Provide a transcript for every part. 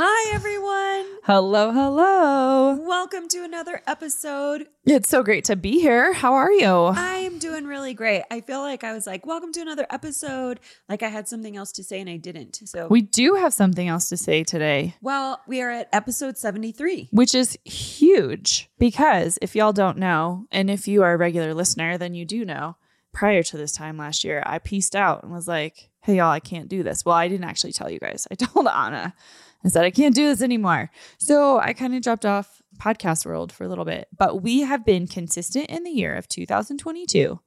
Hi, everyone. Hello, hello. Welcome to another episode. It's so great to be here. How are you? I am doing really great. I feel like I was like, welcome to another episode. Like I had something else to say and I didn't. So, We do have something else to say today, well, we are at episode 73. which is huge because if y'all don't know, and if you are a regular listener, then you do know. Prior to this time last year, I pieced out and was like, hey, y'all, I can't do this. Well, I didn't actually tell you guys. I told Anna. I said, I can't do this anymore. So I kind of dropped off podcast world for a little bit. But we have been consistent in the year of 2022,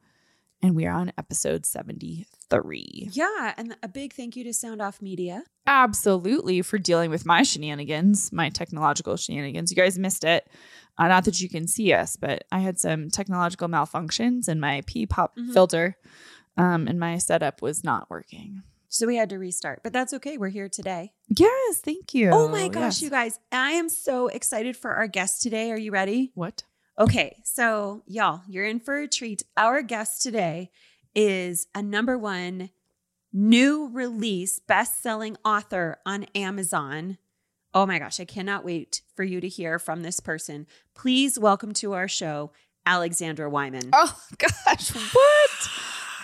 and we are on episode 73. Yeah. And a big thank you to Sound Off Media. Absolutely for dealing with my shenanigans, my technological shenanigans. You guys missed it. Uh, not that you can see us, but I had some technological malfunctions in my P pop Mhm. filter, um, and my setup was not working. So we had to restart, but that's okay. We're here today. Yes, thank you. Oh my gosh, Yes. you guys. I am so excited for our guest today. Are you ready? What? Okay, so y'all, you're in for a treat. Our guest today is a number one new release best-selling author on Amazon. Oh my gosh, I cannot wait for you to hear from this person. Please welcome to our show Alexandra Wyman. Oh gosh, what?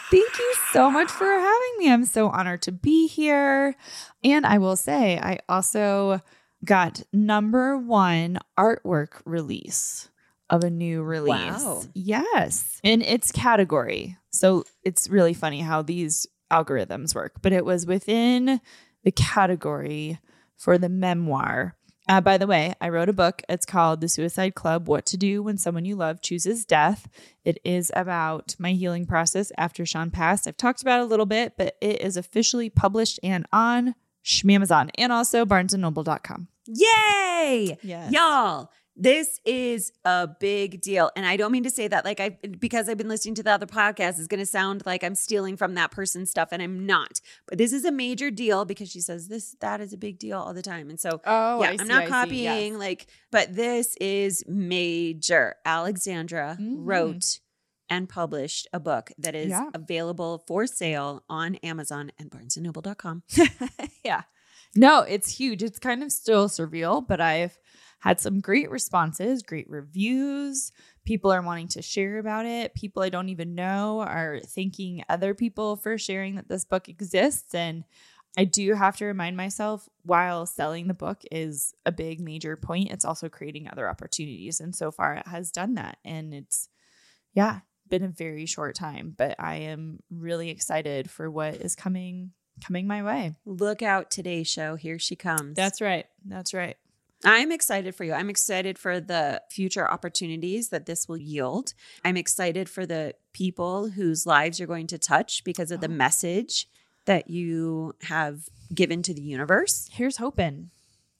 Thank you so much for having me. I'm so honored to be here. And I will say, I also got number one artwork release of a new release. Wow. Yes, in its category. So it's really funny how these algorithms work, but it was within the category for the memoir. Uh, by the way, I wrote a book. It's called The Suicide Club What to Do When Someone You Love Chooses Death. It is about my healing process after Sean passed. I've talked about it a little bit, but it is officially published and on Amazon and also barnesandnoble.com. Yay! Yes. Y'all, this is a big deal. And I don't mean to say that like I because I've been listening to the other podcast is going to sound like I'm stealing from that person's stuff and I'm not. But this is a major deal because she says this that is a big deal all the time. And so Oh, yeah, I'm not copying like but this is major. Alexandra Mhm. wrote and published a book that is Yeah. available for sale on Amazon and barnesandnoble.com. yeah. No, it's huge. It's kind of still surreal, but I've had some great responses, great reviews. People are wanting to share about it. People I don't even know are thanking other people for sharing that this book exists. And I do have to remind myself while selling the book is a big major point, it's also creating other opportunities. And so far it has done that. And it's, yeah, been a very short time, but I am really excited for what is coming coming my way. Look out today's show. Here she comes. That's right. That's right. I'm excited for you. I'm excited for the future opportunities that this will yield. I'm excited for the people whose lives you're going to touch because of the Oh. message that you have given to the universe. Here's hoping.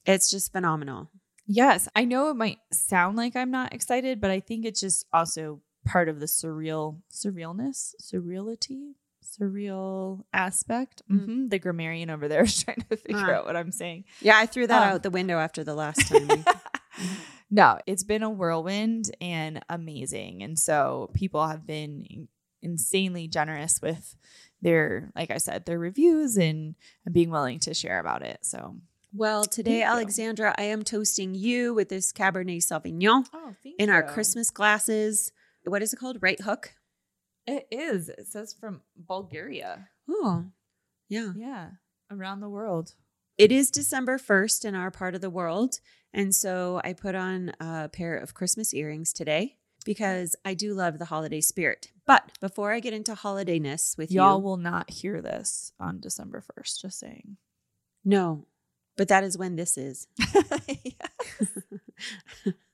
It's just phenomenal. Yes, I know it might sound like I'm not excited, but I think it's just also part of the surreal surrealness, surreality, surreal aspect. Mm. hmm The grammarian over there is trying to figure Ah. out what I'm saying. Yeah, I threw that Um, out the window after the last time. we- no, it's been a whirlwind and amazing. And so people have been insanely generous with their, like I said, their reviews and, being willing to share about it. So, well, today. Alexandra, I am toasting you with this Cabernet Sauvignon oh, in our Christmas glasses. What is it called? Right hook? It is. It says from Bulgaria. Oh, yeah. Yeah, around the world. it is December 1st in our part of the world. And so I put on a pair of Christmas earrings today because I do love the holiday spirit. But before I get into holidayness with Y'all you, will not hear this on December 1st, just saying. no, but that is when this is.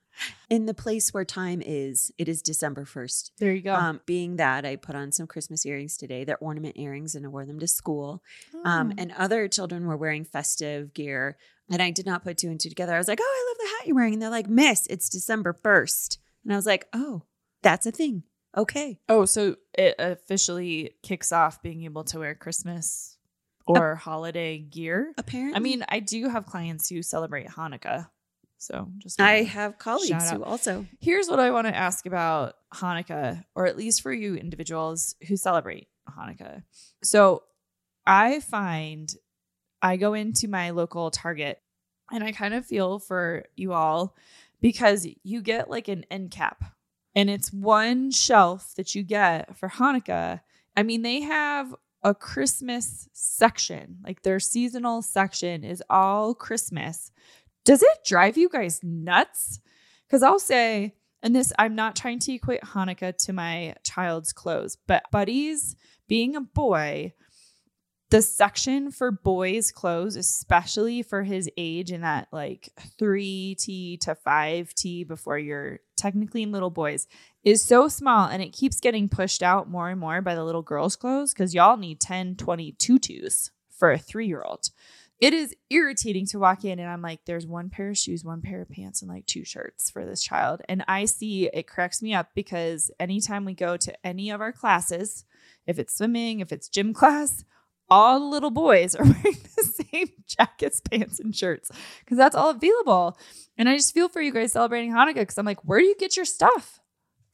In the place where time is, it is December 1st. There you go. Um, being that I put on some Christmas earrings today, they're ornament earrings, and I wore them to school. Um, Oh. and other children were wearing festive gear, and I did not put two and two together. I was like, "Oh, I love the hat you're wearing," and they're like, "Miss, it's December 1st. and I was like, "Oh, that's a thing." Okay, Oh, so it officially kicks off being able to wear Christmas or holiday gear. apparently, I mean, I do have clients who celebrate Hanukkah. So just I have colleagues who also. Here's what I want to ask about Hanukkah, or at least for you individuals who celebrate Hanukkah. So I find I go into my local Target and I kind of feel for you all because you get like an end cap and it's one shelf that you get for Hanukkah. I mean, they have a Christmas section, like their seasonal section is all Christmas. Does it drive you guys nuts? Because I'll say, and this, I'm not trying to equate Hanukkah to my child's clothes, but buddies, being a boy, the section for boys' clothes, especially for his age in that like 3T to 5T before you're technically in little boys, is so small and it keeps getting pushed out more and more by the little girls' clothes because y'all need 10, 20 tutus for a three year old. It is irritating to walk in and I'm like, there's one pair of shoes, one pair of pants, and like two shirts for this child. And I see it cracks me up because anytime we go to any of our classes, if it's swimming, if it's gym class, all the little boys are wearing the same jackets, pants, and shirts because that's all available. And I just feel for you guys celebrating Hanukkah because I'm like, where do you get your stuff?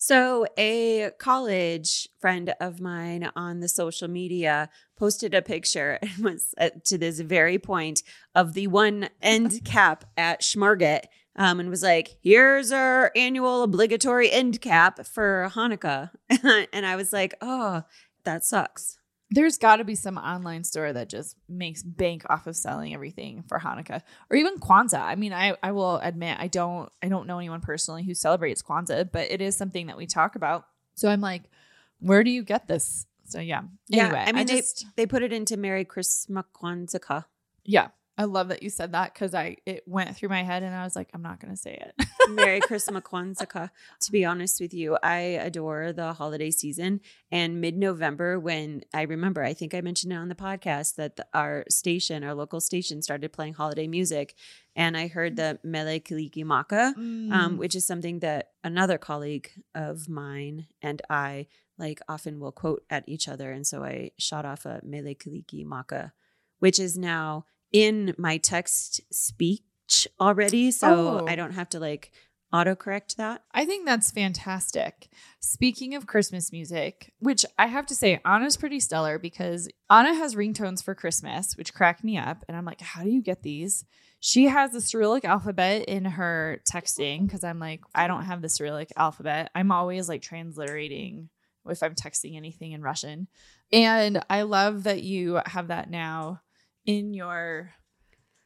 So, a college friend of mine on the social media posted a picture and was uh, to this very point of the one end cap at Schmarget um, and was like, here's our annual obligatory end cap for Hanukkah. and I was like, oh, that sucks. There's got to be some online store that just makes bank off of selling everything for Hanukkah or even Kwanzaa. I mean, I I will admit I don't I don't know anyone personally who celebrates Kwanzaa, but it is something that we talk about. So I'm like, where do you get this? So yeah. Yeah, I mean, they- just They put it into Merry Christmas Kwanzaa. yeah. I love that you said that because I it went through my head and I was like, I'm not gonna say it. Merry Christmas Kwanzaa. To be honest with you, I adore the holiday season. And mid November, when I remember, I think I mentioned it on the podcast that the- our station, our local station, started playing holiday music. And I heard the Mele Kalikimaka, Mm. um, which is something that another colleague of mine and I like often will quote at each other. And so I shot off a Mele Kalikimaka, which is now in my text speech already. So Oh. I don't have to like autocorrect that. I think that's fantastic. Speaking of Christmas music, which I have to say, Anna's pretty stellar because Anna has ringtones for Christmas, which crack me up. And I'm like, how do you get these? She has the Cyrillic alphabet in her texting because I'm like, I don't have the Cyrillic alphabet. I'm always like transliterating if I'm texting anything in Russian. And I love that you have that now in your.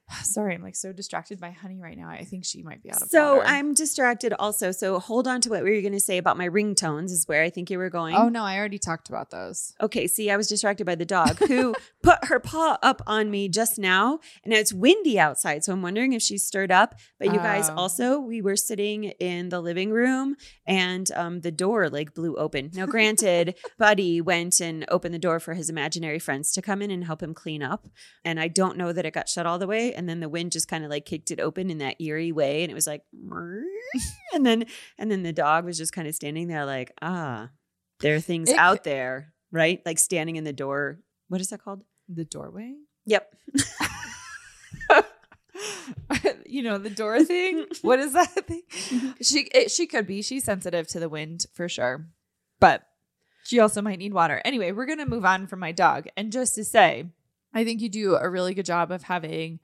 Sorry, I'm like so distracted by honey right now. I think she might be out of So water. I'm distracted also. So hold on to what we were going to say about my ringtones, is where I think you were going. Oh no, I already talked about those. Okay, see, I was distracted by the dog who put her paw up on me just now, and it's windy outside. So I'm wondering if she's stirred up. But you guys, Oh. also, we were sitting in the living room, and um, the door like blew open. Now, granted, Buddy went and opened the door for his imaginary friends to come in and help him clean up, and I don't know that it got shut all the way. And then the wind just kind of like kicked it open in that eerie way, and it was like, and then and then the dog was just kind of standing there like, ah, there are things It out there, right? Like standing in the door. What is that called? The doorway? Yep. you know, the door thing? what is that thing? She it, she could be. She's sensitive to the wind for sure. But she also might need water. Anyway, we're going to move on from my dog. And just to say, I think you do a really good job of having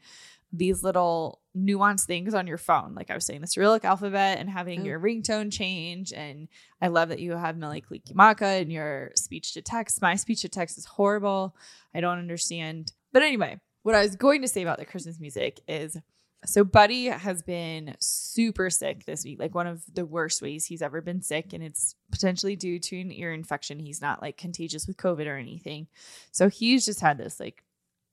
these little nuanced things on your phone. Like I was saying, the Cyrillic alphabet and having Oh. your ringtone change. And I love that you have Mele Kalikimaka and your speech to text. My speech to text is horrible. I don't understand. But anyway, what I was going to say about the Christmas music is so Buddy has been super sick this week, like one of the worst ways he's ever been sick. And it's potentially due to an ear infection. He's not like contagious with COVID or anything. So he's just had this like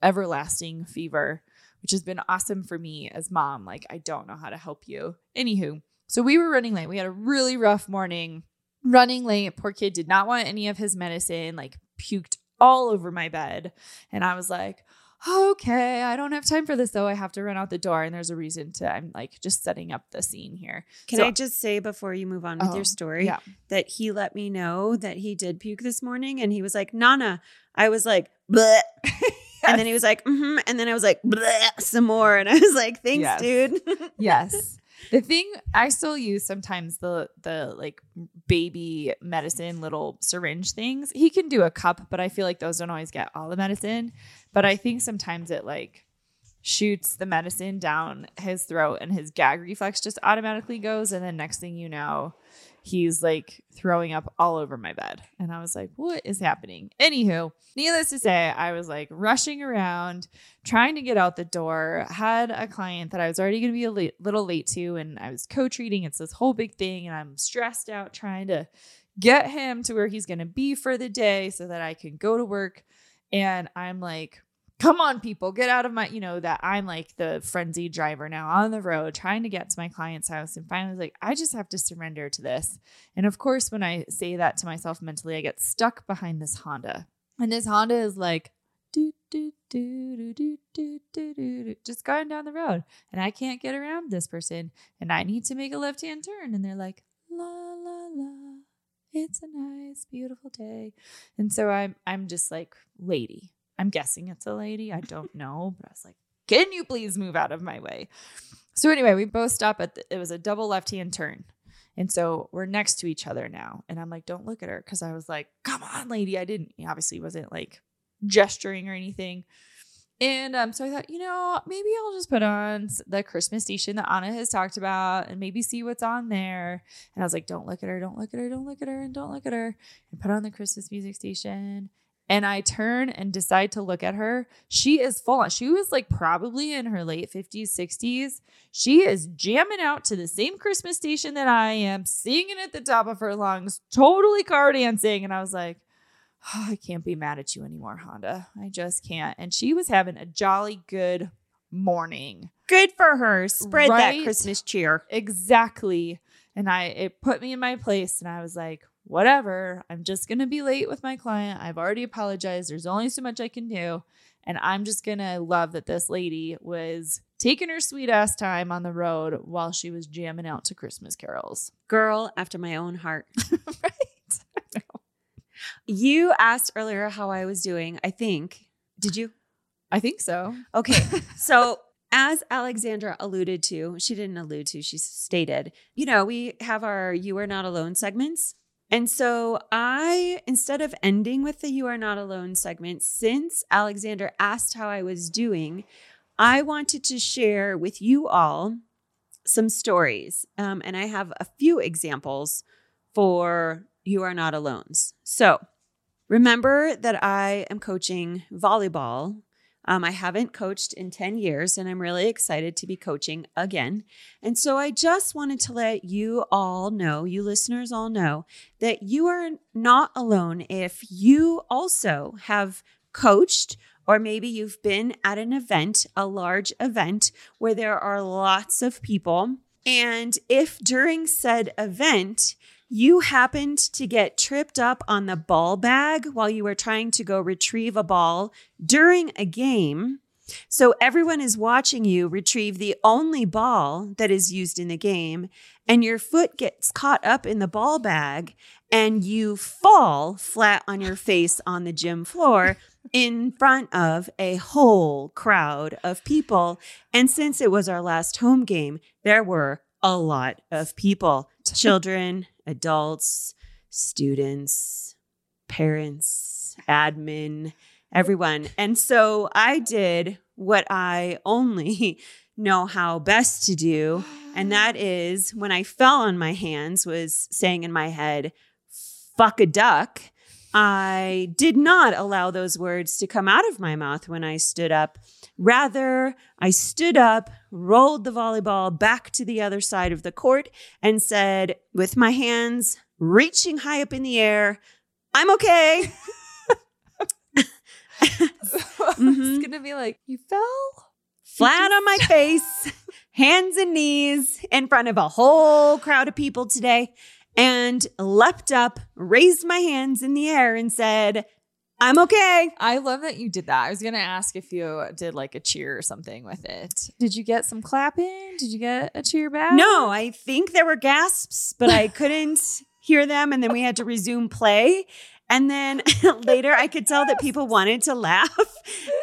everlasting fever, which has been awesome for me as mom. Like, I don't know how to help you. Anywho, so we were running late. We had a really rough morning running late. Poor kid did not want any of his medicine, like puked all over my bed. And I was like, okay, I don't have time for this though. I have to run out the door. And there's a reason to, I'm like just setting up the scene here. Can So- I just say before you move on with Oh, your story yeah. that he let me know that he did puke this morning and he was like, Nana. I was like, bleh. And then he was like, mm-hmm. And then I was like, some more. And I was like, thanks, Yes. dude. yes. The thing I still use sometimes the the like baby medicine little syringe things. He can do a cup, but I feel like those don't always get all the medicine. But I think sometimes it like shoots the medicine down his throat and his gag reflex just automatically goes and then next thing you know he's like throwing up all over my bed. And i was like what is happening? Anywho needless to say i was like rushing around trying to get out the door. Had a client that i was already going to be a li- little late to and i was co-treating. It's this whole big thing and i'm stressed out trying to get him to where he's going to be for the day so that i can go to work. And i'm like come on people get out of my you know that i'm like the frenzied driver now on the road trying to get to my client's house and finally like i just have to surrender to this. And of course when i say that to myself mentally i get stuck behind this honda. And this honda is like do do do do do do do just going down the road. And i can't get around this person. And i need to make a left hand turn. And they're like la la la. It's a nice beautiful day. And so i'm i'm just like lady. I'm guessing it's a lady. I don't know, but I was like, can you please move out of my way? So anyway, we both stop at the, it was a double left hand turn. And so we're next to each other now. And I'm like, don't look at her. Cause I was like, come on, lady. I didn't obviously wasn't like gesturing or anything. And um, so I thought, you know, maybe I'll just put on the Christmas station that Anna has talked about and maybe see what's on there. And I was like, don't look at her, don't look at her, don't look at her, and don't look at her. And put on the Christmas music station and I turn and decide to look at her, she is full on. She was like probably in her late 50s, 60s. She is jamming out to the same Christmas station that I am, singing at the top of her lungs, totally car dancing. And I was like, "Oh, I can't be mad at you anymore, Honda. I just can't. And she was having a jolly good morning. Good for her. Spread Right? that Christmas cheer. Exactly. And I it put me in my place and I was like, whatever. I'm just going to be late with my client. I've already apologized. There's only so much I can do. And I'm just going to love that this lady was taking her sweet ass time on the road while she was jamming out to Christmas carols. Girl after my own heart. right? You asked earlier how I was doing. I think. Did you? I think so. Okay. So, as Alexandra alluded to, she didn't allude to, she stated, you know, we have our You Are Not Alone segments. And so, I, instead of ending with the You Are Not Alone segment, since Alexander asked how I was doing, I wanted to share with you all some stories. Um, and I have a few examples for You Are Not Alones. So, remember that I am coaching volleyball um, I haven't coached in 10 years, and I'm really excited to be coaching again. And so I just wanted to let you all know, you listeners all know, that you are not alone if you also have coached. Or maybe you've been at an event, a large event where there are lots of people. And if during said event, you happened to get tripped up on the ball bag while you were trying to go retrieve a ball during a game. So everyone is watching you retrieve the only ball that is used in the game, and your foot gets caught up in the ball bag, and you fall flat on your face on the gym floor in front of a whole crowd of people. And since it was our last home game, there were a lot of people children, adults, students, parents, admin, everyone. And so I did what I only know how best to do. And that is when I fell on my hands, was saying in my head, fuck a duck. I did not allow those words to come out of my mouth when I stood up. Rather, I stood up, rolled the volleyball back to the other side of the court, and said, with my hands reaching high up in the air, I'm okay. mm-hmm. It's gonna be like, you fell flat on my face, hands and knees in front of a whole crowd of people today, and leapt up, raised my hands in the air, and said, I'm okay. I love that you did that. I was going to ask if you did like a cheer or something with it. Did you get some clapping? Did you get a cheer back? No, I think there were gasps, but I couldn't hear them. And then we had to resume play. And then later I could tell that people wanted to laugh.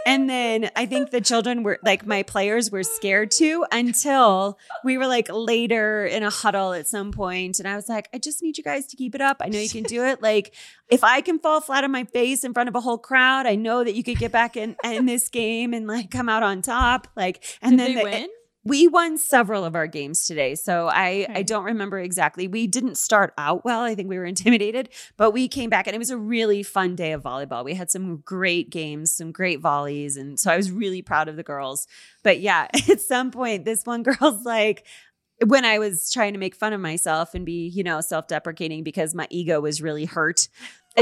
And then I think the children were like, my players were scared too until we were like later in a huddle at some point, And I was like, I just need you guys to keep it up. I know you can do it. Like, if I can fall flat on my face in front of a whole crowd, I know that you could get back in, in this game and like come out on top. Like, and Did then they the, win? We won several of our games today so i i don't remember exactly. We didn't start out well. I think we were intimidated but we came back and it was a really fun day of volleyball. We had some great games some great volleys and so i was really proud of the girls. But yeah at some point this one girl's like when I was trying to make fun of myself and be, you know, self deprecating because my ego was really hurt,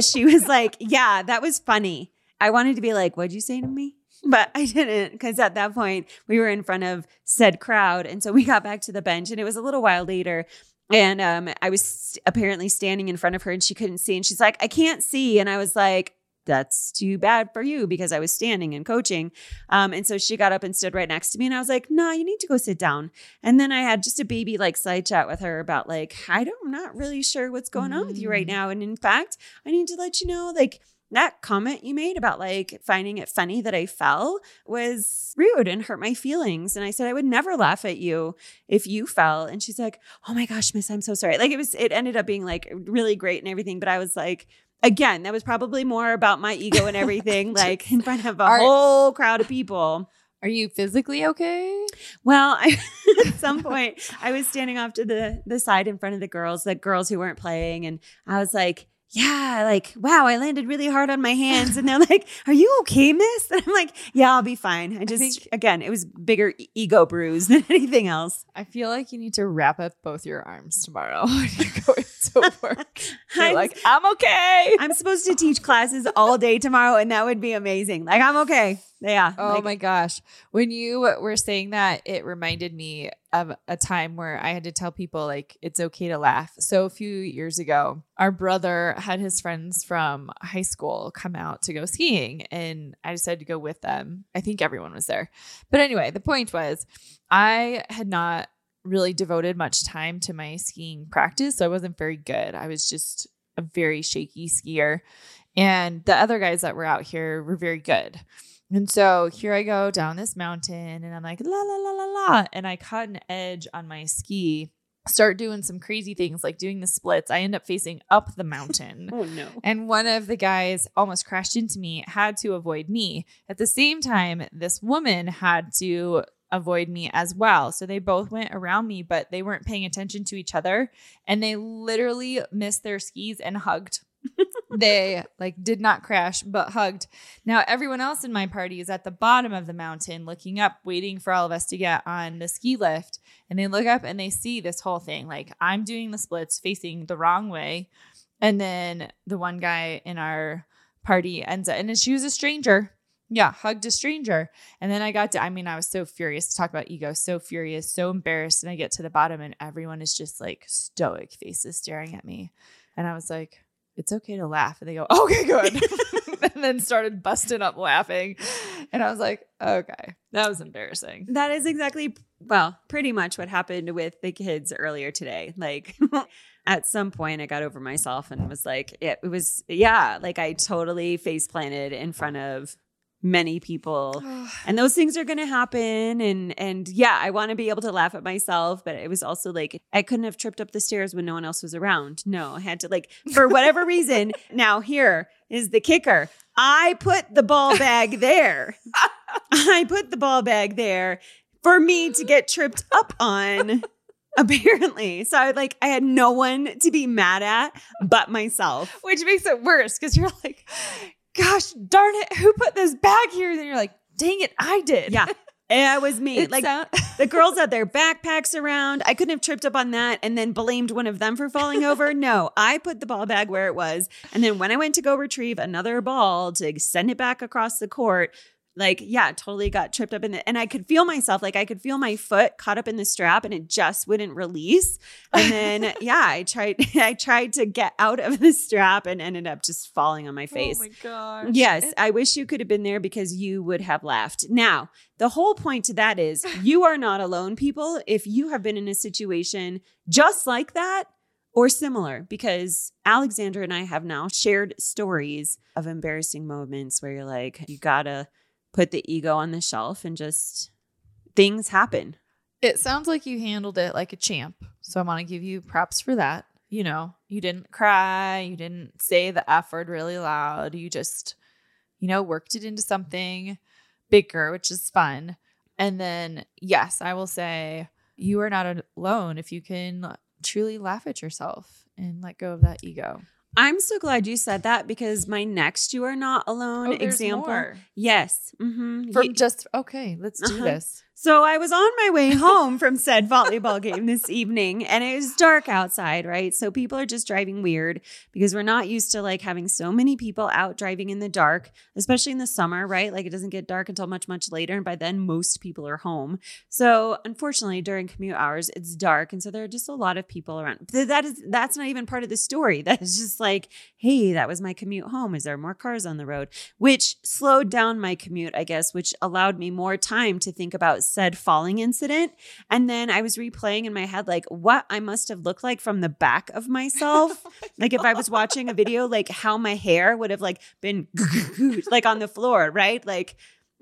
she was like, Yeah, that was funny. I wanted to be like, What'd you say to me? But I didn't because at that point we were in front of said crowd. And so we got back to the bench and it was a little while later. And um, I was apparently standing in front of her and she couldn't see. And she's like, I can't see. And I was like, that's too bad for you because I was standing and coaching. Um, and so she got up and stood right next to me. And I was like, no, you need to go sit down. And then I had just a baby like side chat with her about like, I don't, I'm not really sure what's going on with you right Mm. now. And in fact, I need to let you know, like, that comment you made about like finding it funny that I fell was rude and hurt my feelings. And I said, I would never laugh at you if you fell. And she's like, Oh my gosh, miss, I'm so sorry. Like it was, it ended up being like really great and everything. But I was like, again, that was probably more about my ego and everything, like in front of a whole crowd of people. Are you physically okay? Well, I, at some point, I was standing off to the the side in front of the girls, the girls who weren't playing, and I was like, "Yeah, like wow, I landed really hard on my hands." And they're like, "Are you okay, Miss?" And I'm like, "Yeah, I'll be fine." I just think- again, it was bigger e- ego bruise than anything else. I feel like you need to wrap up both your arms tomorrow you work. I'm- like, I'm okay. I'm supposed to teach classes all day tomorrow, and that would be amazing. Like I'm okay. Yeah. Oh like, my gosh. When you were saying that, it reminded me of a time where I had to tell people, like, it's okay to laugh. So, a few years ago, our brother had his friends from high school come out to go skiing, and I decided to go with them. I think everyone was there. But anyway, the point was, I had not really devoted much time to my skiing practice. So, I wasn't very good. I was just a very shaky skier. And the other guys that were out here were very good. And so here I go down this mountain and I'm like, la, la, la, la, la. And I caught an edge on my ski, start doing some crazy things like doing the splits. I end up facing up the mountain. Oh no. And one of the guys almost crashed into me, had to avoid me. At the same time, this woman had to avoid me as well. So they both went around me, but they weren't paying attention to each other. And they literally missed their skis and hugged. they like did not crash, but hugged. Now everyone else in my party is at the bottom of the mountain looking up, waiting for all of us to get on the ski lift. And they look up and they see this whole thing. Like I'm doing the splits facing the wrong way. And then the one guy in our party ends up, and she was a stranger. Yeah, hugged a stranger. And then I got to, I mean, I was so furious to talk about ego, so furious, so embarrassed. And I get to the bottom, and everyone is just like stoic faces staring at me. And I was like, it's okay to laugh. And they go, okay, good. and then started busting up laughing. And I was like, okay, that was embarrassing. That is exactly, well, pretty much what happened with the kids earlier today. Like, at some point, I got over myself and was like, it, it was, yeah, like I totally face planted in front of many people. And those things are going to happen. And, and yeah, I want to be able to laugh at myself, but it was also like, I couldn't have tripped up the stairs when no one else was around. No, I had to, like, for whatever reason. Now, here is the kicker I put the ball bag there. I put the ball bag there for me to get tripped up on. apparently. So I like I had no one to be mad at but myself. Which makes it worse because you're like, gosh darn it, who put this bag here? Then you're like, dang it, I did. Yeah. It was me. It like sound- the girls had their backpacks around. I couldn't have tripped up on that and then blamed one of them for falling over. No, I put the ball bag where it was. And then when I went to go retrieve another ball to send it back across the court, like, yeah, totally got tripped up in it. And I could feel myself, like, I could feel my foot caught up in the strap and it just wouldn't release. And then, yeah, I tried, I tried to get out of the strap and ended up just falling on my oh face. Oh my gosh. Yes, I wish you could have been there because you would have laughed. Now, the whole point to that is you are not alone, people. If you have been in a situation just like that or similar, because Alexandra and I have now shared stories of embarrassing moments where you're like, you gotta put the ego on the shelf and just things happen. It sounds like you handled it like a champ. So I want to give you props for that. You know, you didn't cry, you didn't say the F word really loud. You just, you know, worked it into something bigger, which is fun. And then, yes, I will say you are not alone if you can truly laugh at yourself and let go of that ego. I'm so glad you said that because my next you are not alone Oh, example. more. Yes. hmm From just okay, let's do Uh-huh. this. So I was on my way home from said volleyball game this evening and it was dark outside, right? So people are just driving weird because we're not used to like having so many people out driving in the dark, especially in the summer, right? Like it doesn't get dark until much much later and by then most people are home. So unfortunately during commute hours it's dark and so there are just a lot of people around. That is that's not even part of the story. That is just like, hey, that was my commute home. Is there more cars on the road? Which slowed down my commute, I guess, which allowed me more time to think about said falling incident. And then I was replaying in my head, like, what I must have looked like from the back of myself. Oh like, if I was watching a video, like how my hair would have like been like on the floor, right? Like,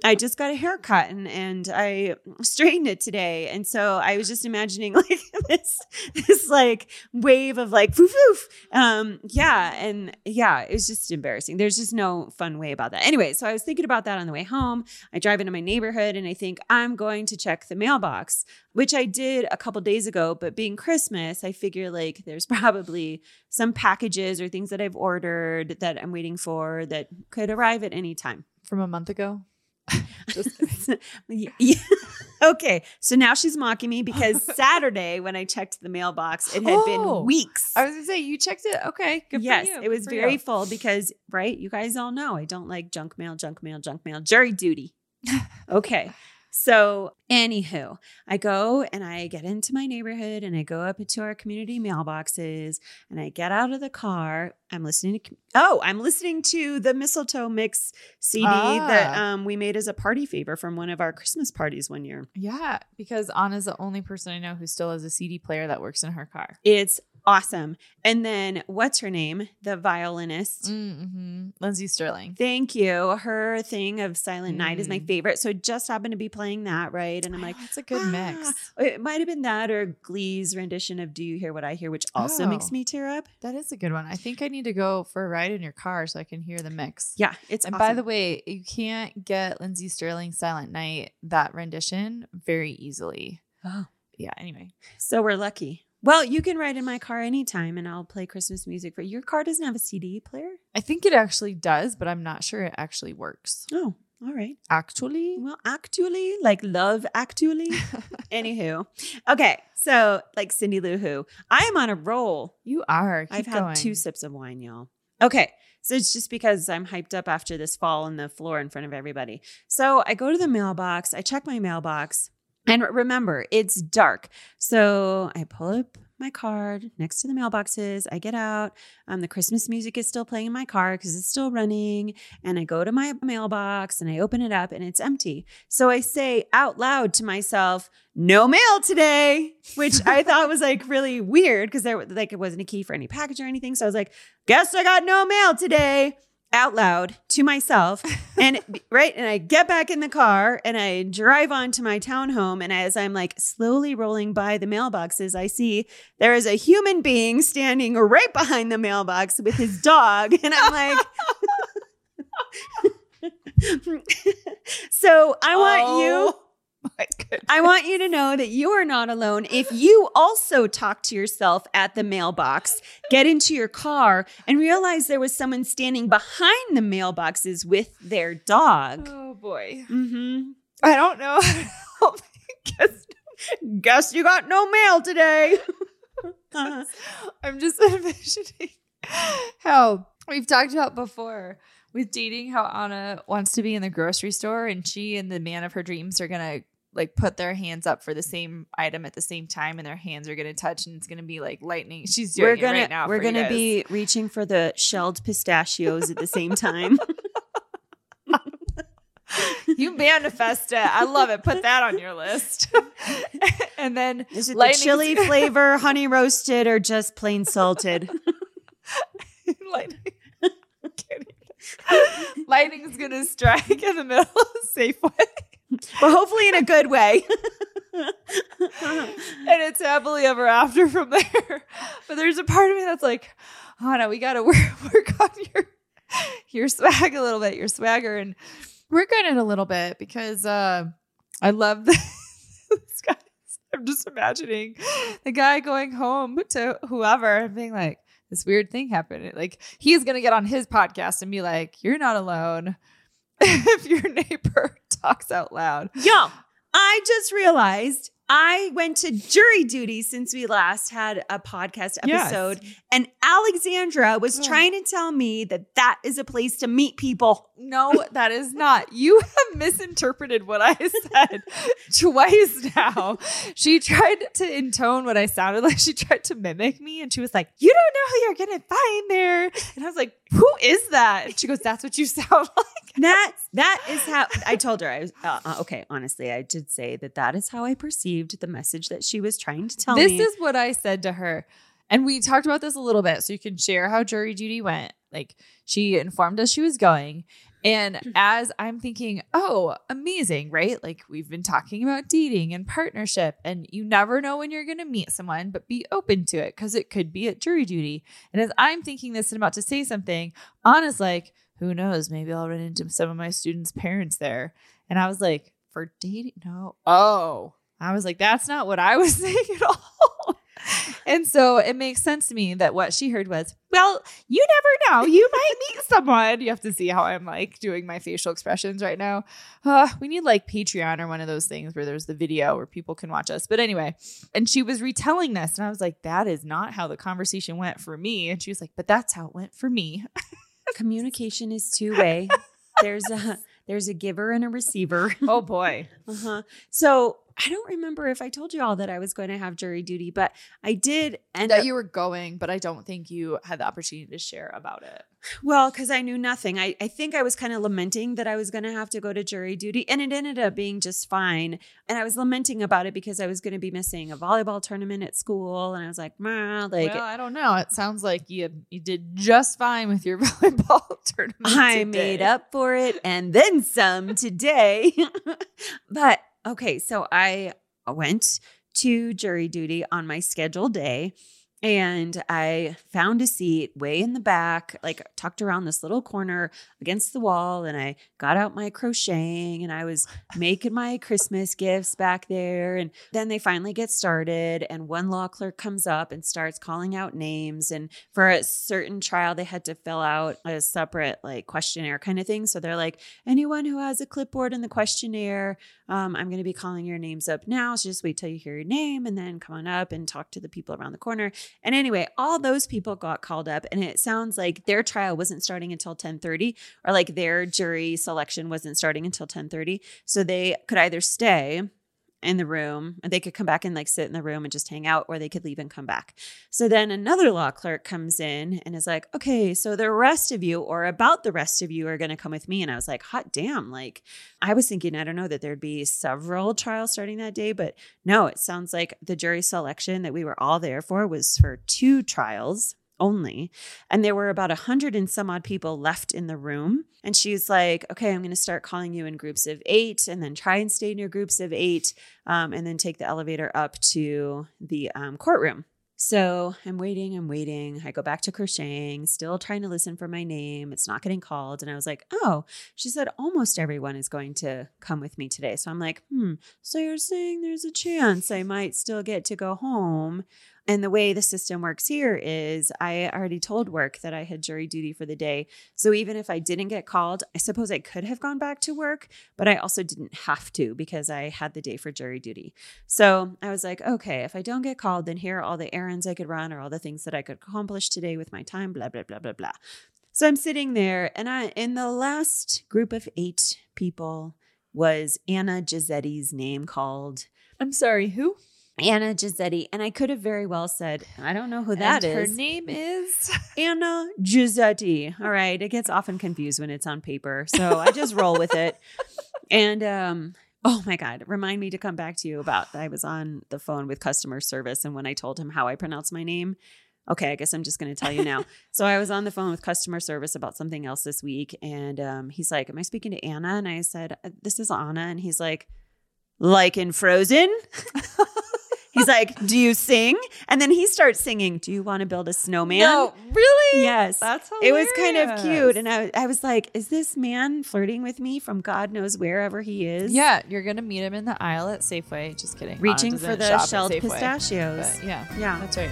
I just got a haircut and and I straightened it today, and so I was just imagining like this this like wave of like foof foof, um, yeah, and yeah, it was just embarrassing. There's just no fun way about that. Anyway, so I was thinking about that on the way home. I drive into my neighborhood and I think I'm going to check the mailbox, which I did a couple days ago. But being Christmas, I figure like there's probably some packages or things that I've ordered that I'm waiting for that could arrive at any time. From a month ago. Just kidding. Yeah. okay, so now she's mocking me because Saturday when I checked the mailbox, it had Oh, been weeks. I was gonna say you checked it. Okay, good yes, for you. it was Good very full because right, you guys all know I don't like junk mail, junk mail, junk mail, jury duty. okay. So, anywho, I go and I get into my neighborhood and I go up to our community mailboxes and I get out of the car. I'm listening to, oh, I'm listening to the mistletoe mix CD that Ah. um, we made as a party favor from one of our Christmas parties one year. Yeah, because Anna's the only person I know who still has a CD player that works in her car. It's awesome. And then what's her name? The violinist. Mm-hmm. Lindsey Stirling. Thank you. Her thing of Silent Night is my Mm. favorite. So it just happened to be playing that, right? And I'm like, it's a good "Ah." mix. It might have been that or Glee's rendition of Do You Hear What I Hear, which also makes Oh. me tear up. That is a good one. I think I need to go for a ride in your car so I can hear the mix. Yeah, it's And awesome. by the way, you can't get Lindsey Stirling Silent Night that rendition very easily. Oh. Yeah, anyway. so we're lucky. Well, you can ride in my car anytime and I'll play Christmas music for your car doesn't have a CD player? I think it actually does, but I'm not sure it actually works. Oh, all right. Actually? Well, actually, like love actually. Anywho. Okay. So like Cindy Lou Who. I am on a roll. You are. Keep I've had going. two sips of wine, y'all. Okay. So it's just because I'm hyped up after this fall on the floor in front of everybody. So I go to the mailbox, I check my mailbox, and remember, it's dark. So I pull up my card next to the mailboxes. I get out. Um, the Christmas music is still playing in my car because it's still running. And I go to my mailbox and I open it up and it's empty. So I say out loud to myself, no mail today, which I thought was like really weird because there like it wasn't a key for any package or anything. So I was like, guess I got no mail today out loud to myself. And right. And I get back in the car and I drive on to my townhome. And as I'm like slowly rolling by the mailboxes, I see there is a human being standing right behind the mailbox with his dog. And I'm like, so I want goodness. I want you to know that you are not alone. If you also talk to yourself at the mailbox, get into your car, and realize there was someone standing behind the mailboxes with their dog. Oh boy. Mm-hmm. I don't know. guess, Guess you got no mail today. I'm just envisioning how we've talked about before with dating how Anna wants to be in the grocery store and she and the man of her dreams are gonna like put their hands up for the same item at the same time and their hands are gonna touch and it's gonna be like lightning. She's doing we're it gonna right now. we're gonna be reaching for the shelled pistachios at the same time. you manifest it. I love it. Put that on your list. and then Is it the chili flavor, honey roasted, or just plain salted? lightning. Lightning's gonna strike in the middle of Safeway. But hopefully in a good way. and it's happily ever after from there. But there's a part of me that's like, oh no, we gotta work, work on your your swag a little bit, your swagger, and work on it a little bit because uh, I love this, this guy. I'm just imagining the guy going home to whoever and being like, this weird thing happened. Like he's gonna get on his podcast and be like, you're not alone. if your neighbor talks out loud. Yo, I just realized I went to jury duty since we last had a podcast Yes. episode, and Alexandra was Ugh. trying to tell me that that is a place to meet people. No, that is not. You have misinterpreted what I said twice now. She tried to intone what I sounded like. She tried to mimic me and she was like, You don't know who you're going to find there. And I was like, Who is that? And she goes, That's what you sound like. That that is how I told her. I was uh, uh, okay. Honestly, I did say that that is how I perceived the message that she was trying to tell this me. This is what I said to her. And we talked about this a little bit so you can share how jury duty went. Like she informed us she was going. And as I'm thinking, oh, amazing, right? Like we've been talking about dating and partnership, and you never know when you're going to meet someone, but be open to it because it could be at jury duty. And as I'm thinking this and about to say something, Anna's like, who knows? Maybe I'll run into some of my students' parents there. And I was like, for dating? No. Oh, I was like, that's not what I was saying at all. And so it makes sense to me that what she heard was, well, you never know. You might meet someone. You have to see how I'm like doing my facial expressions right now. Uh, we need like Patreon or one of those things where there's the video where people can watch us. But anyway, and she was retelling this, and I was like, that is not how the conversation went for me. And she was like, but that's how it went for me. Communication is two way. There's a there's a giver and a receiver. oh boy. Uh-huh. So I don't remember if I told you all that I was going to have jury duty, but I did end That up you were going, but I don't think you had the opportunity to share about it. well, because I knew nothing. I, I think I was kind of lamenting that I was going to have to go to jury duty, and it ended up being just fine. And I was lamenting about it because I was going to be missing a volleyball tournament at school, and I was like, "Meh," like well, I don't know. It sounds like you you did just fine with your volleyball tournament. I today. made up for it and then some today. but okay, so I went to jury duty on my scheduled day and I found a seat way in the back, like tucked around this little corner against the wall. And I got out my crocheting and I was making my Christmas gifts back there. And then they finally get started, and one law clerk comes up and starts calling out names. And for a certain trial, they had to fill out a separate like questionnaire kind of thing. So they're like, anyone who has a clipboard in the questionnaire, um, I'm going to be calling your names up now. So just wait till you hear your name and then come on up and talk to the people around the corner. And anyway, all those people got called up, and it sounds like their trial wasn't starting until 10:30, or like their jury selection wasn't starting until 10:30. So they could either stay in the room and they could come back and like sit in the room and just hang out or they could leave and come back. So then another law clerk comes in and is like, "Okay, so the rest of you or about the rest of you are going to come with me." And I was like, "Hot damn, like I was thinking I don't know that there'd be several trials starting that day, but no, it sounds like the jury selection that we were all there for was for two trials only. And there were about a hundred and some odd people left in the room. And she's like, okay, I'm going to start calling you in groups of eight and then try and stay in your groups of eight um, and then take the elevator up to the um, courtroom. So I'm waiting, I'm waiting. I go back to crocheting, still trying to listen for my name. It's not getting called. And I was like, oh, she said almost everyone is going to come with me today. So I'm like, hmm, so you're saying there's a chance I might still get to go home. And the way the system works here is I already told work that I had jury duty for the day. So even if I didn't get called, I suppose I could have gone back to work, but I also didn't have to because I had the day for jury duty. So I was like, okay, if I don't get called, then here are all the errands I could run or all the things that I could accomplish today with my time, blah, blah, blah, blah, blah. So I'm sitting there, and I in the last group of eight people was Anna Gizetti's name called. I'm sorry, who? Anna Gizetti. And I could have very well said, I don't know who that and is. Her name is Anna Gizetti. All right. It gets often confused when it's on paper. So I just roll with it. And um, oh my God, remind me to come back to you about I was on the phone with customer service and when I told him how I pronounce my name. Okay, I guess I'm just going to tell you now. so I was on the phone with customer service about something else this week, and um, he's like, "Am I speaking to Anna?" And I said, "This is Anna," and he's like, "Like in Frozen." He's like, "Do you sing?" And then he starts singing, "Do you want to build a snowman?" No, really? Yes. That's It was kind of cute. And I, I was like, is this man flirting with me from God knows wherever he is? Yeah, you're gonna meet him in the aisle at Safeway. Just kidding. Reaching for the shelled pistachios. but yeah, Yeah. that's right.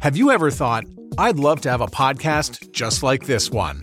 Have you ever thought, I'd love to have a podcast just like this one?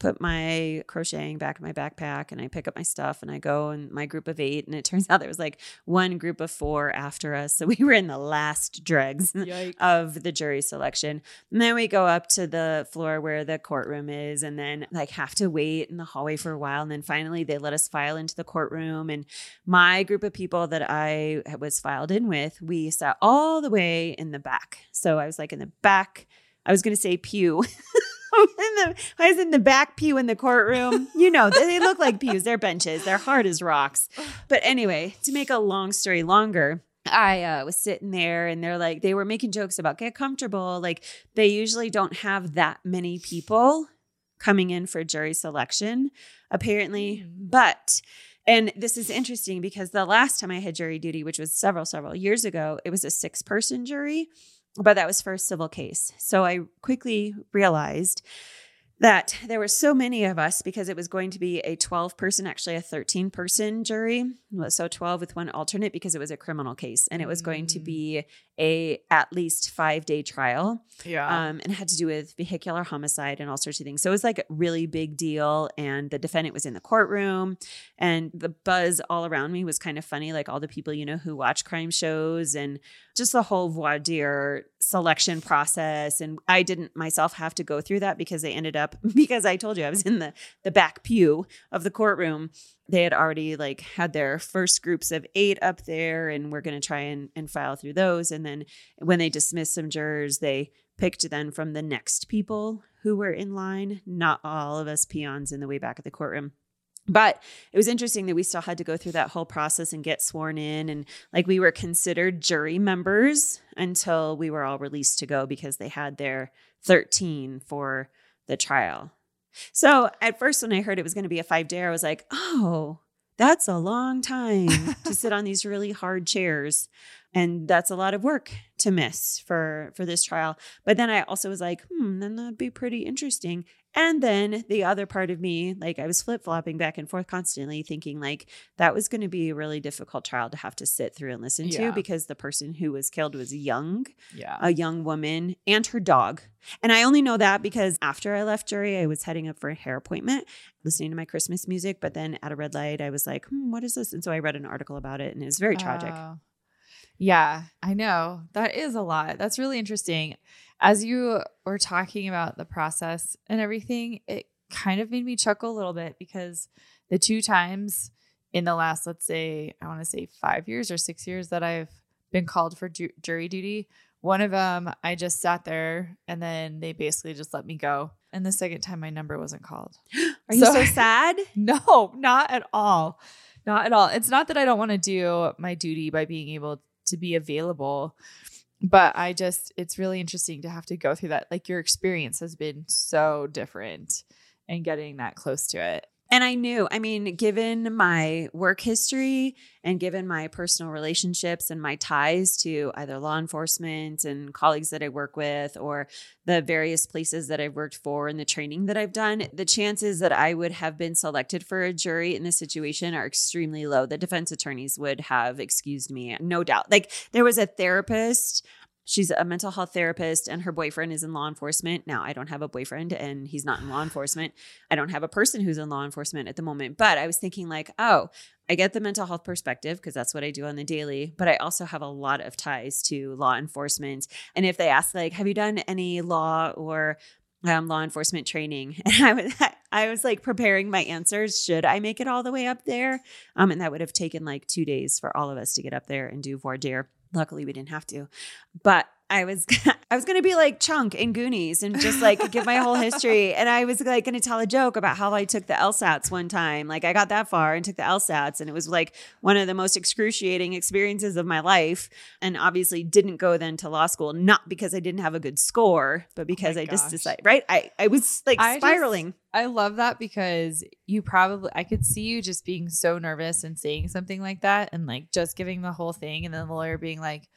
put my crocheting back in my backpack and I pick up my stuff and I go in my group of eight. And it turns out there was like one group of four after us. So we were in the last dregs Yikes. of the jury selection. And then we go up to the floor where the courtroom is and then like have to wait in the hallway for a while. And then finally they let us file into the courtroom. And my group of people that I was filed in with, we sat all the way in the back. So I was like in the back. I was going to say pew. in the, I was in the back pew in the courtroom. You know, they look like pews. They're benches. They're hard as rocks. But anyway, to make a long story longer, I uh, was sitting there and they're like, they were making jokes about get comfortable. Like, they usually don't have that many people coming in for jury selection, apparently. But, and this is interesting because the last time I had jury duty, which was several, several years ago, it was a six person jury, but that was for a civil case. So I quickly realized that there were so many of us because it was going to be a 12 person, actually a 13 person jury. So 12 with one alternate because it was a criminal case and it was going to be a at least five day trial. Yeah. Um, and it had to do with vehicular homicide and all sorts of things. So it was like a really big deal. And the defendant was in the courtroom, and the buzz all around me was kind of funny. Like all the people, you know, who watch crime shows and just the whole voir dire selection process. And I didn't myself have to go through that because they ended up, because I told you I was in the, the back pew of the courtroom. They had already like had their first groups of eight up there and we're going to try and, and file through those. And then when they dismissed some jurors they picked then from the next people who were in line. Not all of us peons in the way back of the courtroom. But it was interesting that we still had to go through that whole process and get sworn in. And like we were considered jury members until we were all released to go because they had their 13 for the trial so at first, when I heard it was going to be a five day, I was like, oh, that's a long time to sit on these really hard chairs. And that's a lot of work to miss for for this trial. But then I also was like, hmm, then that'd be pretty interesting. And then the other part of me, like I was flip flopping back and forth constantly, thinking like that was going to be a really difficult trial to have to sit through and listen Yeah. to because the person who was killed was young yeah. a young woman and her dog. And I only know that because after I left jury, I was heading up for a hair appointment, listening to my Christmas music. But then at a red light, I was like, hmm, what is this? And so I read an article about it and it was very tragic. Oh. Yeah, I know. That is a lot. That's really interesting. As you were talking about the process and everything, it kind of made me chuckle a little bit because the two times in the last, let's say, I want to say five years or six years that I've been called for ju- jury duty, one of them I just sat there and then they basically just let me go. And the second time my number wasn't called. Are you So- so sad? No, not at all. Not at all. It's not that I don't want to do my duty by being able to be available, but I just, it's really interesting to have to go through that. Like your experience has been so different and getting that close to it. And I knew, I mean, given my work history and given my personal relationships and my ties to either law enforcement and colleagues that I work with or the various places that I've worked for and the training that I've done, the chances that I would have been selected for a jury in this situation are extremely low. The defense attorneys would have excused me, no doubt. Like there was a therapist She's a mental health therapist and her boyfriend is in law enforcement. Now, I don't have a boyfriend and he's not in law enforcement. I don't have a person who's in law enforcement at the moment, but I was thinking, like, oh, I get the mental health perspective because that's what I do on the daily, but I also have a lot of ties to law enforcement. And if they ask, like, have you done any law or um, law enforcement training? And I was, I was like preparing my answers. Should I make it all the way up there? Um, and that would have taken like two days for all of us to get up there and do voir dire. Luckily, we didn't have to. But I was I was gonna be like Chunk in Goonies and just like give my whole history. And I was like gonna tell a joke about how I took the LSATs one time. Like I got that far and took the LSATs, and it was like one of the most excruciating experiences of my life. And obviously didn't go then to law school, not because I didn't have a good score, but oh because I just decided right. I I was like I just- spiraling. I love that because you probably I could see you just being so nervous and saying something like that and like just giving the whole thing and then the lawyer being like,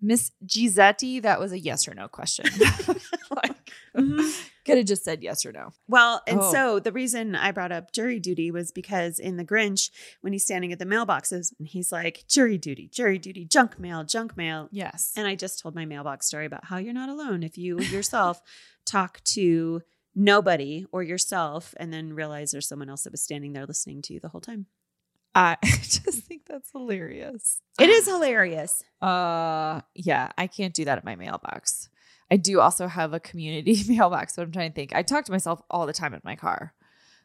Miss Gizetti, that was a yes or no question. like mm-hmm. could have just said yes or no. Well, and Oh. so the reason I brought up jury duty was because in The Grinch, when he's standing at the mailboxes and he's like, jury duty, jury duty, junk mail, junk mail. Yes. And I just told my mailbox story about how you're not alone if you yourself talk to nobody or yourself and then realize there's someone else that was standing there listening to you the whole time. I just think that's hilarious. It is hilarious. Uh yeah, I can't do that at my mailbox. I do also have a community mailbox, but I'm trying to think. I talk to myself all the time in my car.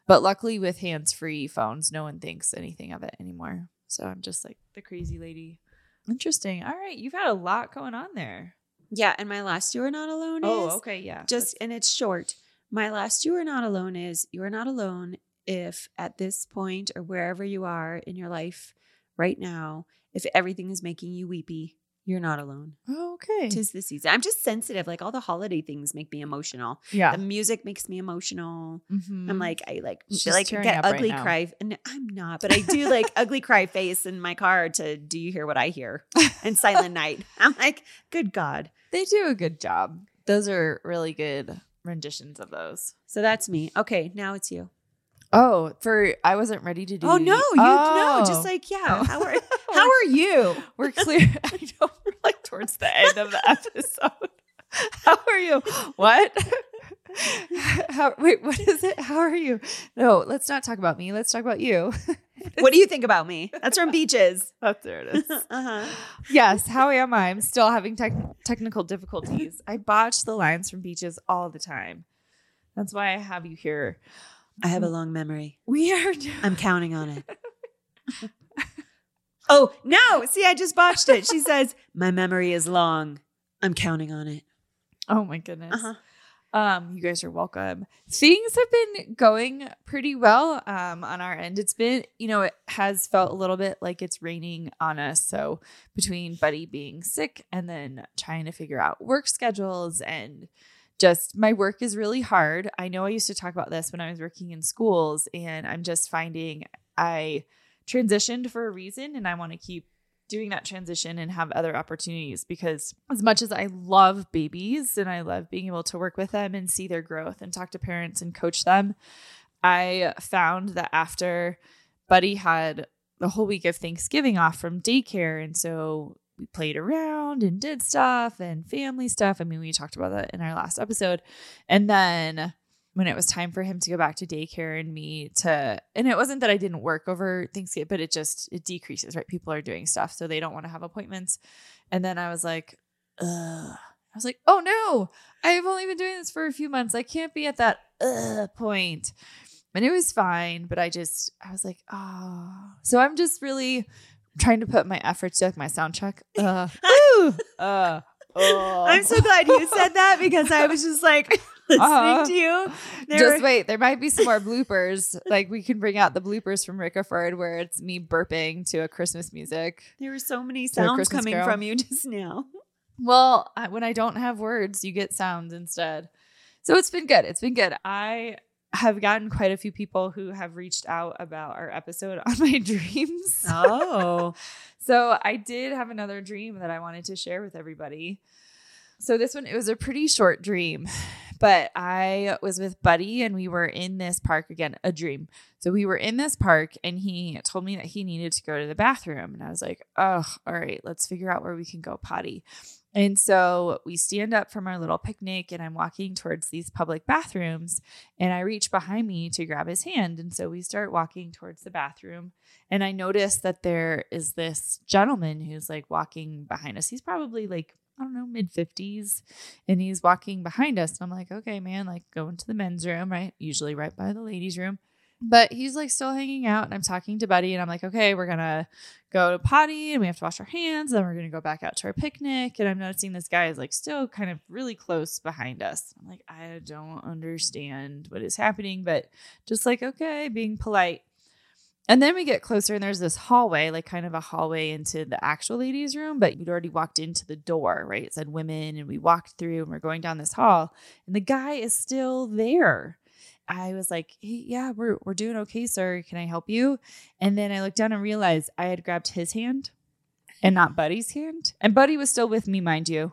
But luckily with hands-free phones, no one thinks anything of it anymore. So I'm just like the crazy lady. Interesting. All right, you've had a lot going on there. Yeah. And my last you are not alone Oh, is okay, yeah. just and it's short. My last you are not alone is you are not alone if at this point or wherever you are in your life right now, if everything is making you weepy, you're not alone. Oh, okay. Tis the season. I'm just sensitive. Like all the holiday things make me emotional. yeah. The music makes me emotional. Mhm. I'm like, I like She's like get right ugly now. cry. And I'm not, but I do like ugly cry face in my car to do you hear what I hear? And silent night. I'm like, good God. they do a good job. Those are really good renditions of those. So that's me. Okay, now it's you. Oh, for I wasn't ready to do. Oh no, you Oh. no, just like yeah. Oh. How are how are you? We're clear. I know we're like towards the end of the episode. How are you? What? How wait, what is it? How are you? No, let's not talk about me. Let's talk about you. What do you think about me? That's from Beaches. That's there it is. uh-huh. yes, how am I? I'm still having tech technical difficulties. I botch the lines from beaches all the time. That's why I have you here. I have a long memory. We are I'm counting on it. oh no! See, I just botched it. She says my memory is long. I'm counting on it. Oh my goodness. Uh-huh. Um, you guys are welcome. Things have been going pretty well um, on our end. It's been, you know, it has felt a little bit like it's raining on us. So between Buddy being sick and then trying to figure out work schedules and just my work is really hard. I know I used to talk about this when I was working in schools, and I'm just finding I transitioned for a reason and I want to keep doing that transition and have other opportunities because as much as I love babies and I love being able to work with them and see their growth and talk to parents and coach them, I found that after Buddy had the whole week of Thanksgiving off from daycare and so we played around and did stuff and family stuff. I mean, we talked about that in our last episode. And then when it was time for him to go back to daycare and me to and it wasn't that I didn't work over Thanksgiving, but it just it decreases, right? People are doing stuff, so they don't want to have appointments. And then I was like, Ugh, I was like, oh no, I've only been doing this for a few months. I can't be at that uh, point. And it was fine, but I just, I was like, oh. So I'm just really trying to put my efforts to like my sound check. Uh, ooh, uh, oh. I'm so glad you said that because I was just like listening Uh-huh. to you. There just were- wait, there might be some more bloopers. like we can bring out the bloopers from Rickaford where it's me burping to a Christmas music. There were so many sounds coming Carol. from you just now. Well, I, when I don't have words, you get sounds instead. So it's been good. It's been good. I have gotten quite a few people who have reached out about our episode on my dreams. Oh. So I did have another dream that I wanted to share with everybody. So this one, it was a pretty short dream, but I was with Buddy and we were in this park again, a dream. So we were in this park and he told me that he needed to go to the bathroom. And I was like, oh, all right, let's figure out where we can go potty. And so we stand up from our little picnic and I'm walking towards these public bathrooms and I reach behind me to grab his hand. And so we start walking towards the bathroom. And I notice that there is this gentleman who's like walking behind us. He's probably like, I don't know, mid 50s. And he's walking behind us. And I'm like, okay, man, like go into the men's room, right? Usually right by the ladies' room. But he's like still hanging out. And I'm talking to Buddy. And I'm like, okay, we're to go to potty and we have to wash our hands. And then we're to go back out to our picnic. And I'm noticing this guy is like still kind of really close behind us. I'm like, I don't understand what is happening, but just like, okay, being polite. And then we get closer and there's this hallway, like kind of a hallway into the actual ladies' room, but we'd already walked into the door, right? It said women, and we walked through and we're going down this hall, and the guy is still there. I was like, hey, yeah, we're we're doing okay, sir. Can I help you? And then I looked down and realized I had grabbed his hand and not Buddy's hand. And Buddy was still with me, mind you.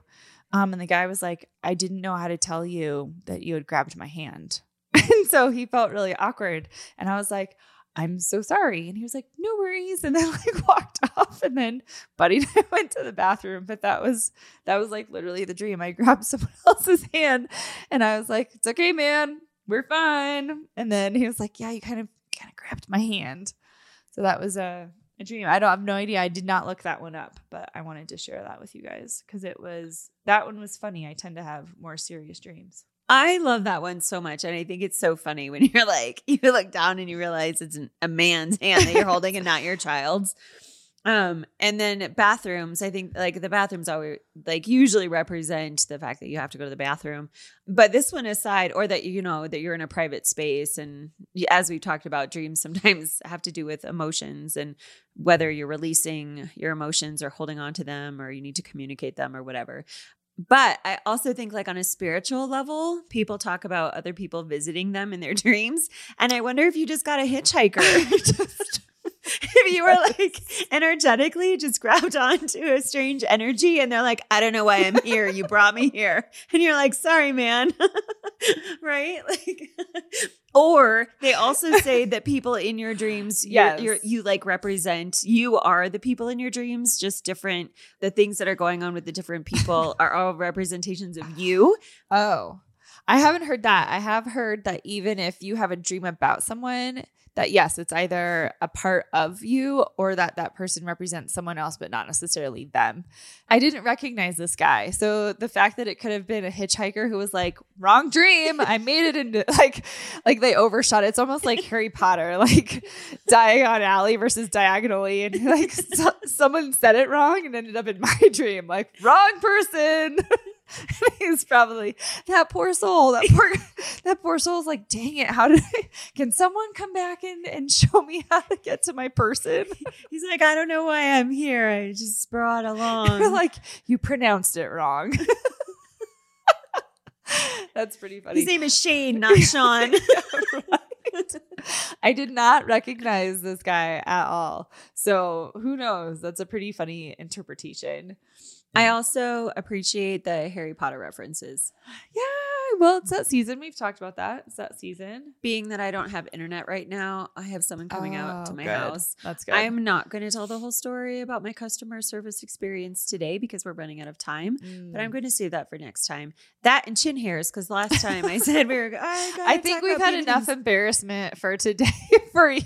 Um, and the guy was like, I didn't know how to tell you that you had grabbed my hand. and so he felt really awkward. And I was like, I'm so sorry. And he was like, no worries. And then like walked off. And then Buddy and I went to the bathroom. But that was that was like literally the dream. I grabbed someone else's hand and I was like, it's okay, man. We're fine. And then he was like, Yeah, you kind of kind of grabbed my hand. So that was a, a dream. I don't have no idea. I did not look that one up, but I wanted to share that with you guys because it was that one was funny. I tend to have more serious dreams. I love that one so much. And I think it's so funny when you're like, you look down and you realize it's an, a man's hand that you're holding and not your child's. Um, and then bathrooms, I think like the bathrooms always like usually represent the fact that you have to go to the bathroom. But this one aside, or that you know that you're in a private space, and as we've talked about, dreams sometimes have to do with emotions and whether you're releasing your emotions or holding on to them, or you need to communicate them or whatever. But I also think, like, on a spiritual level, people talk about other people visiting them in their dreams. And I wonder if you just got a hitchhiker. if you were like energetically just grabbed onto a strange energy and they're like, I don't know why I'm here. You brought me here. And you're like, sorry, man. right? Like, or they also say that people in your dreams, you're, Yes. you're, you like represent, you are the people in your dreams, just different. The things that are going on with the different people are all representations of you. Oh, I haven't heard that. I have heard that even if you have a dream about someone, that yes, it's either a part of you or that that person represents someone else, but not necessarily them. I didn't recognize this guy. So the fact that it could have been a hitchhiker who was like, wrong dream, I made it into like, like they overshot it. It's almost like Harry Potter, like Diagon Alley versus diagonally. And like so- someone said it wrong and ended up in my dream, like, wrong person. He's probably that poor soul. That poor that poor soul's like, dang it, how did I can someone come back and, and show me how to get to my person? He's like, I don't know why I'm here. I just brought along. You're like, you pronounced it wrong. That's pretty funny. His name is Shane, not Sean. I did not recognize this guy at all. So who knows? That's a pretty funny interpretation. I also appreciate the Harry Potter references. Yeah, well, it's that season. We've talked about that. It's that season. Being that I don't have internet right now, I have someone coming out to Oh, my good. house. That's good. I'm not going to tell the whole story about my customer service experience today because we're running out of time, but I'm Mm. going to save that for next time. That and chin hairs because last time I said we were. I, I think we've had enough embarrassment for today for you.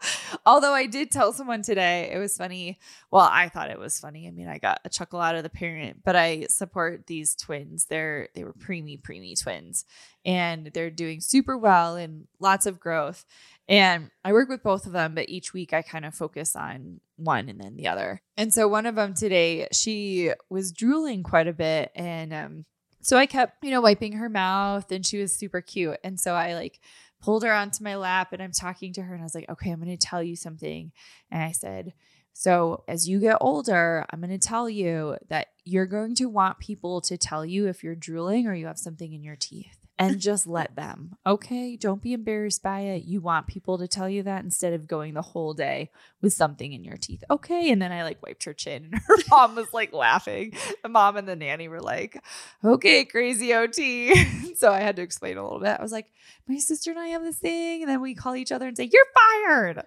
Although I did tell someone today, it was funny. Well, I thought it was funny. I mean, I got a chuckle out of the parent, but I support these twins. They're they were preemie preemie twins, and they're doing super well and lots of growth. And I work with both of them, but each week I kind of focus on one and then the other. And so one of them today, she was drooling quite a bit, and um, so I kept you know wiping her mouth, and she was super cute. And so I like pulled her onto my lap and I'm talking to her and I was like, okay, I'm going to tell you something. And I said, so as you get older, I'm going to tell you that you're going to want people to tell you if you're drooling or you have something in your teeth and just let them. Okay. Don't be embarrassed by it. You want people to tell you that instead of going the whole day with something in your teeth. Okay. And then I like wiped her chin and her mom was like laughing. The mom and the nanny were like, okay, crazy OT. so I had to explain a little bit. I was like, my sister and I have this thing. And then we call each other and say, you're fired.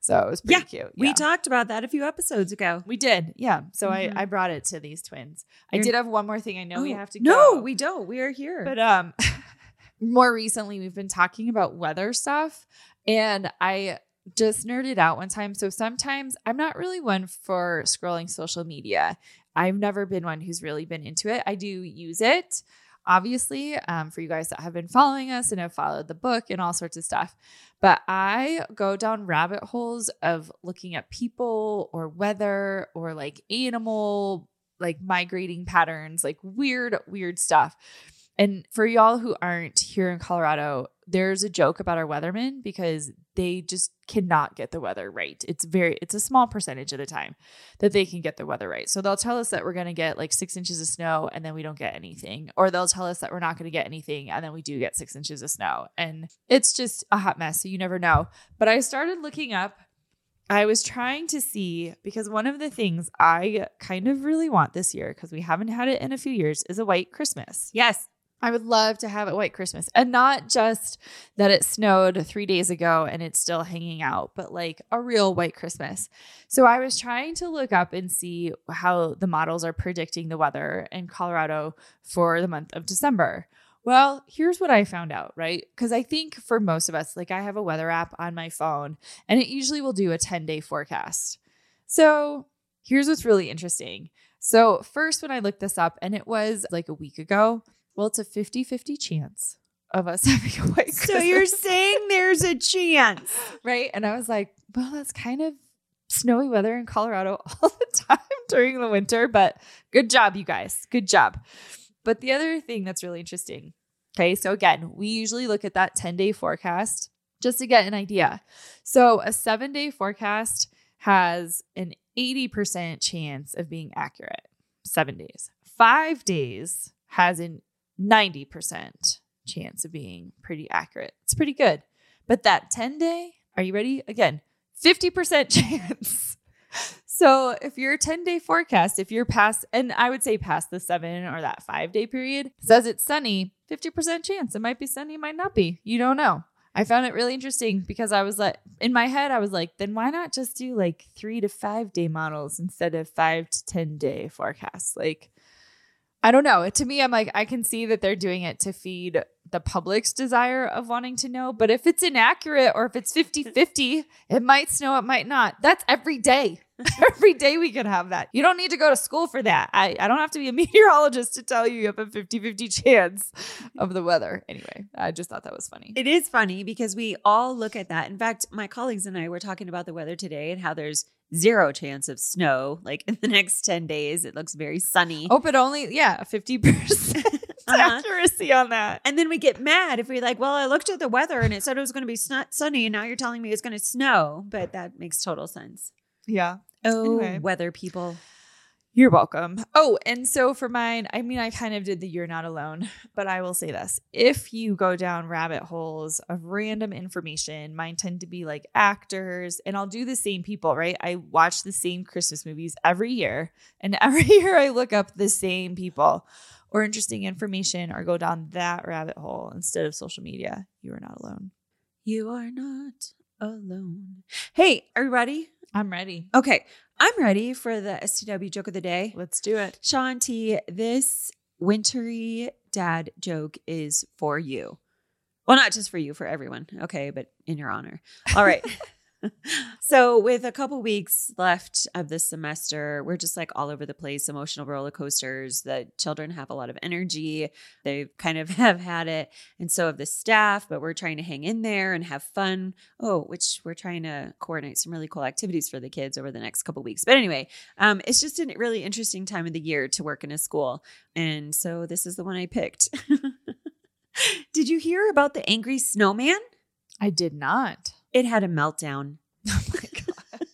So it was pretty Yeah, cute. We talked about that a few episodes ago. We did. Yeah. So Mhm. I, I brought it to these twins. I You're- did have one more thing. I know we Oh, have to go. No, we don't. We are here. But um more recently we've been talking about weather stuff and I just nerded out one time. So sometimes I'm not really one for scrolling social media. I've never been one who's really been into it. I do use it, obviously, um, for you guys that have been following us and have followed the book and all sorts of stuff. But I go down rabbit holes of looking at people or weather or like animal, like migrating patterns, like weird, weird stuff. And for y'all who aren't here in Colorado, there's a joke about our weathermen because they just cannot get the weather right. It's very, it's a small percentage of the time that they can get the weather right. So they'll tell us that we're going to get like six inches of snow and then we don't get anything. Or they'll tell us that we're not going to get anything and then we do get six inches of snow. And it's just a hot mess. So you never know. But I started looking up I was trying to see because one of the things I kind of really want this year, because we haven't had it in a few years, is a white Christmas. yes. I would love to have a white Christmas and not just that it snowed three days ago and it's still hanging out, but like a real white Christmas. So I was trying to look up and see how the models are predicting the weather in Colorado for the month of December. Well, here's what I found out, right? Because I think for most of us, like I have a weather app on my phone and it usually will do a 10 day forecast. So here's what's really interesting. So, first, when I looked this up, and it was like a week ago, well, it's a 50 50 chance of us having a white So you're saying there's a chance. right? And I was like, well, that's kind of snowy weather in Colorado all the time during the winter, but good job, you guys. Good job. But the other thing that's really interesting, okay, so again, we usually look at that 10 day forecast just to get an idea. So a seven day forecast has an 80% chance of being accurate, seven days. Five days has an 90% chance of being pretty accurate. It's pretty good. But that 10 day, are you ready? Again, 50% chance. So if your 10 day forecast, if you're past, and I would say past the seven or that five day period, says it's sunny, 50% chance. It might be sunny, might not be. You don't know. I found it really interesting because I was like, in my head, I was like, then why not just do like three to five day models instead of five to 10 day forecasts? Like, I don't know. To me, I'm like, I can see that they're doing it to feed the public's desire of wanting to know. But if it's inaccurate or if it's 50 50, it might snow, it might not. That's every day. every day we could have that. You don't need to go to school for that. I, I don't have to be a meteorologist to tell you you have a 50 50 chance of the weather. Anyway, I just thought that was funny. It is funny because we all look at that. In fact, my colleagues and I were talking about the weather today and how there's zero chance of snow. Like in the next 10 days, it looks very sunny. Oh, but only, yeah, 50% Uh-huh. accuracy on that. And then we get mad if we're like, well, I looked at the weather and it said it was going to be sn- sunny, and now you're telling me it's going to snow. But that makes total sense. Yeah. Oh, Anyway. weather people. You're welcome. Oh, and so for mine, I mean, I kind of did the you're not alone, but I will say this. If you go down rabbit holes of random information, mine tend to be like actors, and I'll do the same people, right? I watch the same Christmas movies every year, and every year I look up the same people or interesting information or go down that rabbit hole instead of social media. You are not alone. You are not alone. Hey, are you ready? I'm ready. Okay, I'm ready for the STW joke of the day. Let's do it. Sean T, this wintry dad joke is for you. Well, not just for you, for everyone. Okay, but in your honor. All right. so, with a couple weeks left of this semester, we're just like all over the place, emotional roller coasters. The children have a lot of energy. They kind of have had it. And so have the staff, but we're trying to hang in there and have fun. Oh, which we're trying to coordinate some really cool activities for the kids over the next couple weeks. But anyway, um, it's just a really interesting time of the year to work in a school. And so this is the one I picked. Did you hear about the angry snowman? I did not. It had a meltdown. Oh my god.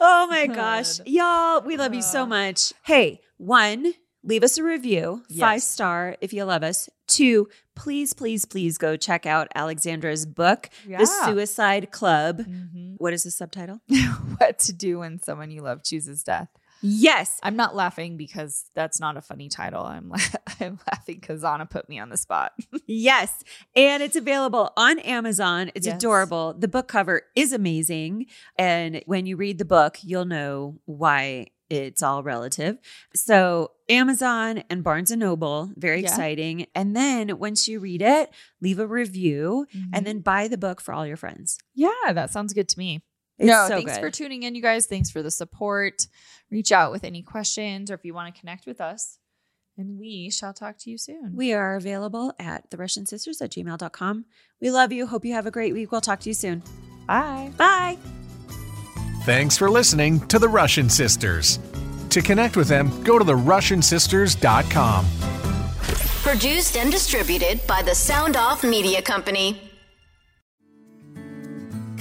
oh my gosh. Y'all, we love you so much. Hey, one, leave us a review, five star if you love us. Two, please, please, please go check out Alexandra's book, Yeah. The Suicide Club. Mhm. What is the subtitle? what to do when someone you love chooses death. Yes. I'm not laughing because that's not a funny title. I'm la- I'm laughing because Anna put me on the spot. Yes. And it's available on Amazon. It's Yes. adorable. The book cover is amazing. And when you read the book, you'll know why it's all relative. So, Amazon and Barnes and Noble, very Yeah. exciting. And then once you read it, leave a review Mm-hmm. and then buy the book for all your friends. yeah, that sounds good to me. It's no, so thanks good. for tuning in, you guys. Thanks for the support. Reach out with any questions or if you want to connect with us. And we shall talk to you soon. we are available at the Russian Sisters at gmail.com. We love you. Hope you have a great week. We'll talk to you soon. Bye. Bye. Thanks for listening to the Russian Sisters. To connect with them, go to the therussiansisters.com. Produced and distributed by the Sound Off Media Company.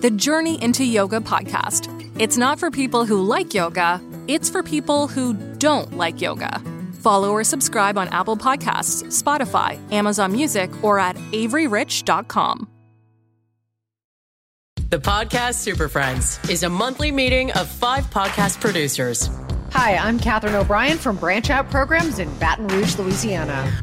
The Journey into Yoga podcast. It's not for people who like yoga, it's for people who don't like yoga. Follow or subscribe on Apple Podcasts, Spotify, Amazon Music, or at averyrich.com. The Podcast Super Friends is a monthly meeting of five podcast producers. Hi, I'm Katherine O'Brien from Branch Out Programs in Baton Rouge, Louisiana.